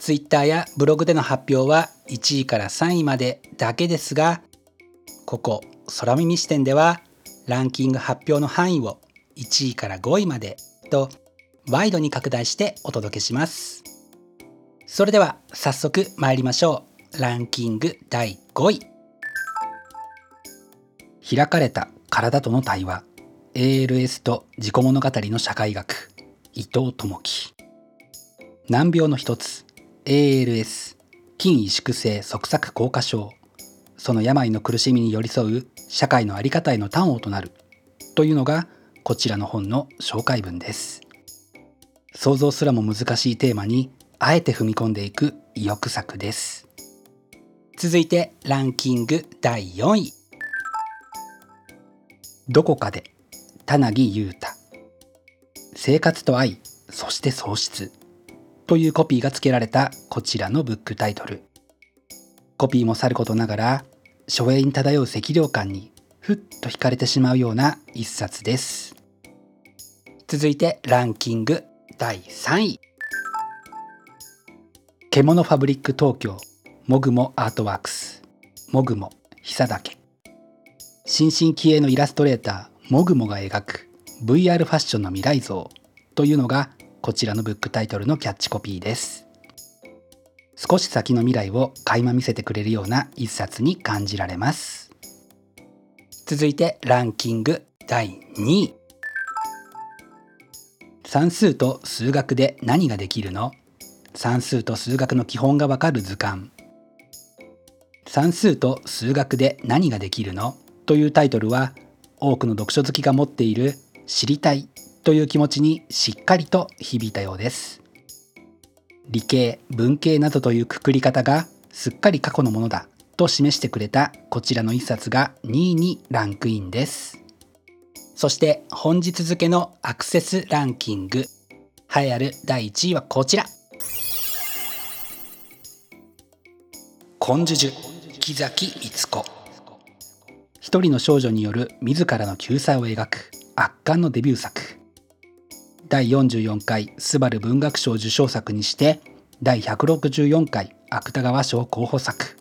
Twitter やブログでの発表は1位から3位までだけですがここ空耳視点ではランキング発表の範囲を1位から5位までとワイドに拡大してお届けします。それでは早速参りましょう。ランキング第5位。開かれた体との対話。ALS と自己物語の社会学。伊藤智樹。難病の一つ。ALS 筋萎縮性側索硬化症。その病の苦しみに寄り添う社会の在り方への端緒となるというのがこちらの本の紹介文です。想像すらも難しいテーマにあえて踏み込んでいく意欲作です。続いてランキング第4位。どこかで田凪裕太。生活と愛そして喪失。というコピーが付けられたこちらのブックタイトル。コピーもさることながら書影に漂う赤涼感にふっと惹かれてしまうような一冊です。続いてランキング第3位。獣ファブリック東京。もぐもアートワークス。もぐも久岳新進気鋭のイラストレーターもぐもが描く VR ファッションの未来像。というのがこちらのブックタイトルのキャッチコピーです。少し先の未来を垣間見せてくれるような一冊に感じられます。続いてランキング第2位。算数と数学で何ができるの？算数と数学の基本がわかる図鑑。算数と数学で何ができるの？というタイトルは多くの読書好きが持っている知りたいという気持ちにしっかりと響いたようです。理系文系などというくくり方がすっかり過去のものだと示してくれたこちらの一冊が2位にランクインです。そして本日付のアクセスランキング栄えある第1位はこちら。コンジュジュ木崎逸子。一人の少女による自らの救済を描く圧巻のデビュー作。第44回スバル文学賞受賞作にして第164回芥川賞候補作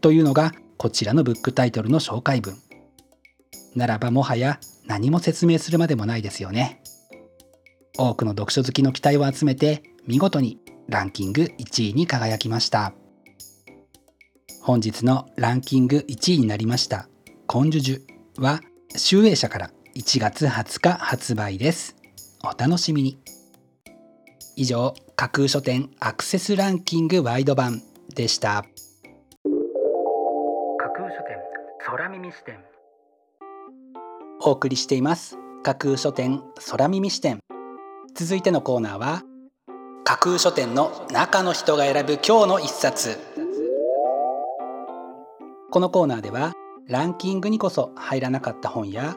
というのがこちらのブックタイトルの紹介文。ならばもはや何も説明するまでもないですよね。多くの読書好きの期待を集めて見事にランキング1位に輝きました。本日のランキング1位になりました。コンジュジュは集英社から1月20日発売です。お楽しみに。以上架空書店アクセスランキングワイド版でした。空書店空耳視点。お送りしています。架空書店空耳視点。続いてのコーナーは架空書店の中の人が選ぶ今日の一冊。このコーナーではランキングにこそ入らなかった本や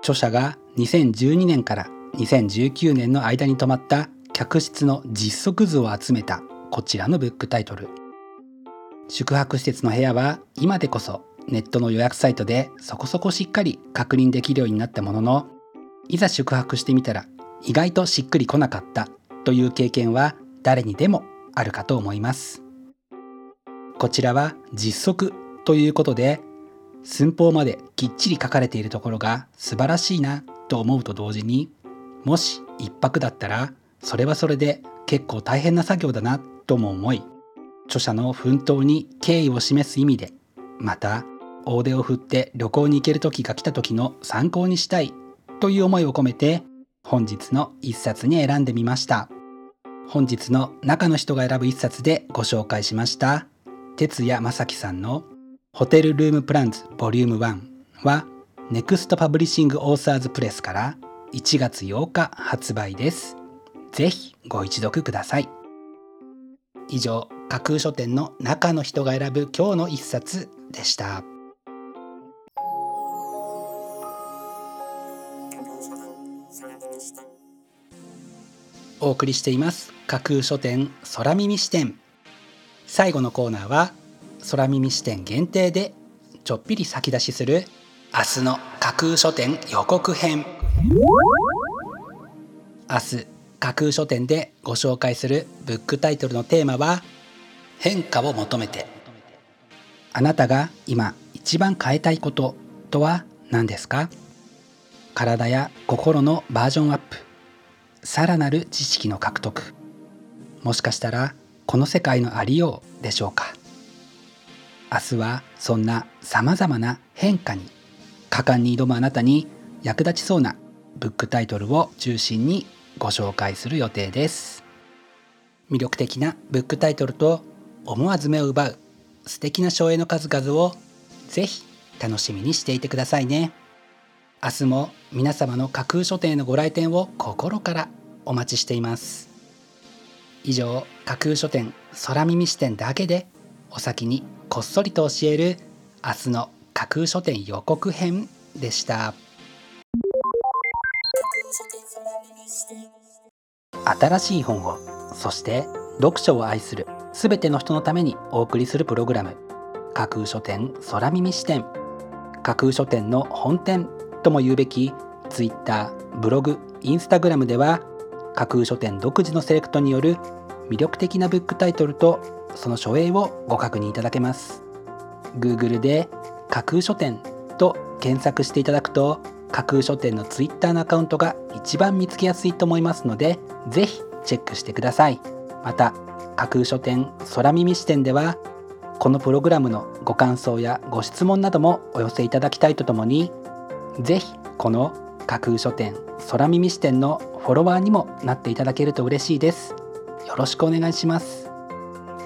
著者が2012年から2019年の間に泊まった客室の実測図を集めたこちらのブックタイトル。宿泊施設の部屋は今でこそネットの予約サイトでそこそこしっかり確認できるようになったもののいざ宿泊してみたら意外としっくりこなかったという経験は誰にでもあるかと思います。こちらは実測ということで寸法まできっちり書かれているところが素晴らしいなと思うと同時にもし一泊だったらそれはそれで結構大変な作業だなとも思い著者の奮闘に敬意を示す意味でまた大手を振って旅行に行ける時が来た時の参考にしたいという思いを込めて本日の一冊に選んでみました。本日の中の人が選ぶ一冊でご紹介しました。哲也正樹さんのホテルルームプランズボリューム1はネクストパブリッシングオーサーズプレスから1月8日発売です。ぜひご一読ください。以上、架空書店の中の人が選ぶ今日の一冊でした。お送りしています架空書店空耳視点最後のコーナーは空耳視点限定でちょっぴり先出しする明日の架空書店予告編。明日架空書店でご紹介するブックタイトルのテーマは変化を求めて。あなたが今一番変えたいこととは何ですか？体や心のバージョンアップ。さらなる知識の獲得。もしかしたらこの世界のありようでしょうか？明日はそんなさまざまな変化に果敢に挑むあなたに役立ちそうなブックタイトルを中心にご紹介する予定です。魅力的なブックタイトルと思わず目を奪う素敵な省エの数々をぜひ楽しみにしていてくださいね。明日も皆様の架空書店へのご来店を心からお待ちしています。以上架空書店空耳視点だけでお先にこっそりと教える明日の架空書店予告編でした。新しい本をそして読書を愛するすべての人のためにお送りするプログラム架空書店空耳視点。架空書店の本店とも言うべき Twitter ブログインスタグラムでは架空書店独自のセレクトによる魅力的なブックタイトルとその書影をご確認いただけます。Google で架空書店と検索していただくと架空書店の Twitter のアカウントが一番見つけやすいと思いますのでぜひチェックしてください。また架空書店空耳視点ではこのプログラムのご感想やご質問などもお寄せいただきたいとともにぜひこの架空書店空耳視点のフォロワーにもなっていただけると嬉しいです。よろしくお願いします。